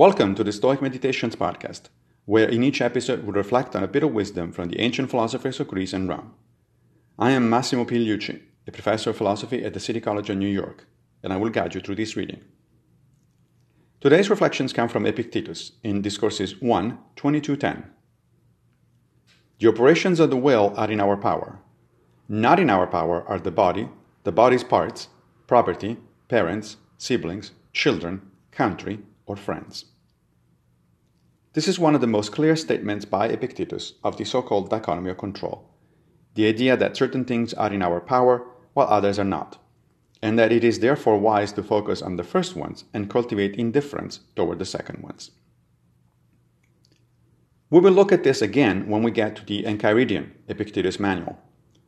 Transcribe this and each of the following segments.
Welcome to the Stoic Meditations podcast, where in each episode we reflect on a bit of wisdom from the ancient philosophers of Greece and Rome. I am Massimo Pigliucci, a professor of philosophy at the City College of New York, and I will guide you through this reading. Today's reflections come from Epictetus in Discourses 1 2210. The operations of the will are in our power. Not in our power are the body, the body's parts, property, parents, siblings, children, country, or friends. This is one of the most clear statements by Epictetus of the so called dichotomy of control the idea that certain things are in our power while others are not, and that it is therefore wise to focus on the first ones and cultivate indifference toward the second ones. We will look at this again when we get to the Enchiridion Epictetus manual,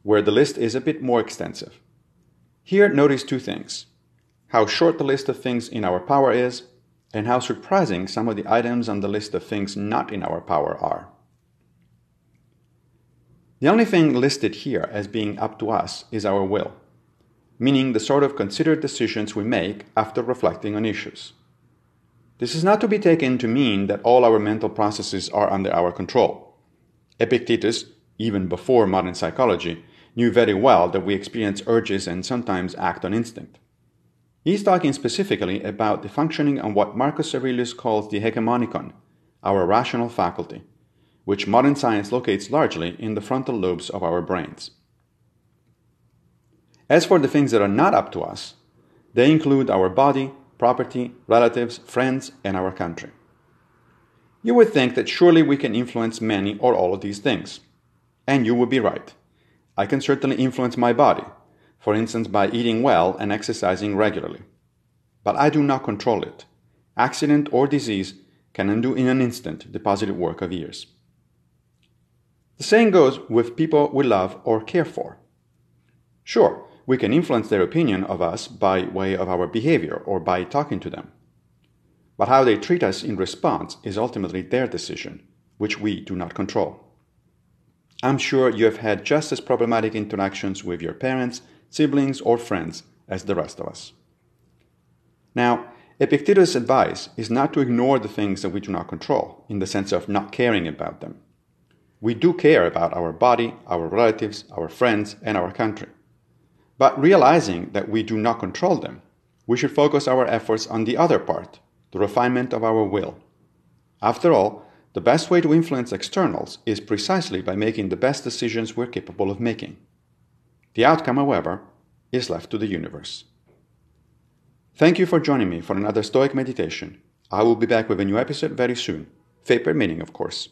where the list is a bit more extensive. Here, notice two things how short the list of things in our power is, and how surprising some of the items on the list of things not in our power are. The only thing listed here as being up to us is our will, meaning the sort of considered decisions we make after reflecting on issues. This is not to be taken to mean that all our mental processes are under our control. Epictetus, even before modern psychology, knew very well that we experience urges and sometimes act on instinct. He's talking specifically about the functioning of what Marcus Aurelius calls the hegemonikon, our rational faculty, which modern science locates largely in the frontal lobes of our brains. As for the things that are not up to us, they include our body, property, relatives, friends, and our country. You would think that surely we can influence many or all of these things. And you would be right. I can certainly influence my body, for instance by eating well and exercising regularly. But I do not control it. Accident or disease can undo in an instant the positive work of years. The same goes with people we love or care for. Sure, we can influence their opinion of us by way of our behavior or by talking to them. But how they treat us in response is ultimately their decision, which we do not control. I'm sure you have had just as problematic interactions with your parents siblings, or friends as the rest of us. Now, Epictetus' advice is not to ignore the things that we do not control, in the sense of not caring about them. We do care about our body, our relatives, our friends, and our country. But realizing that we do not control them, we should focus our efforts on the other part, the refinement of our will. After all, the best way to influence externals is precisely by making the best decisions we're capable of making. The outcome, however, is left to the universe. Thank you for joining me for another Stoic meditation. I will be back with a new episode very soon, fate permitting, of course.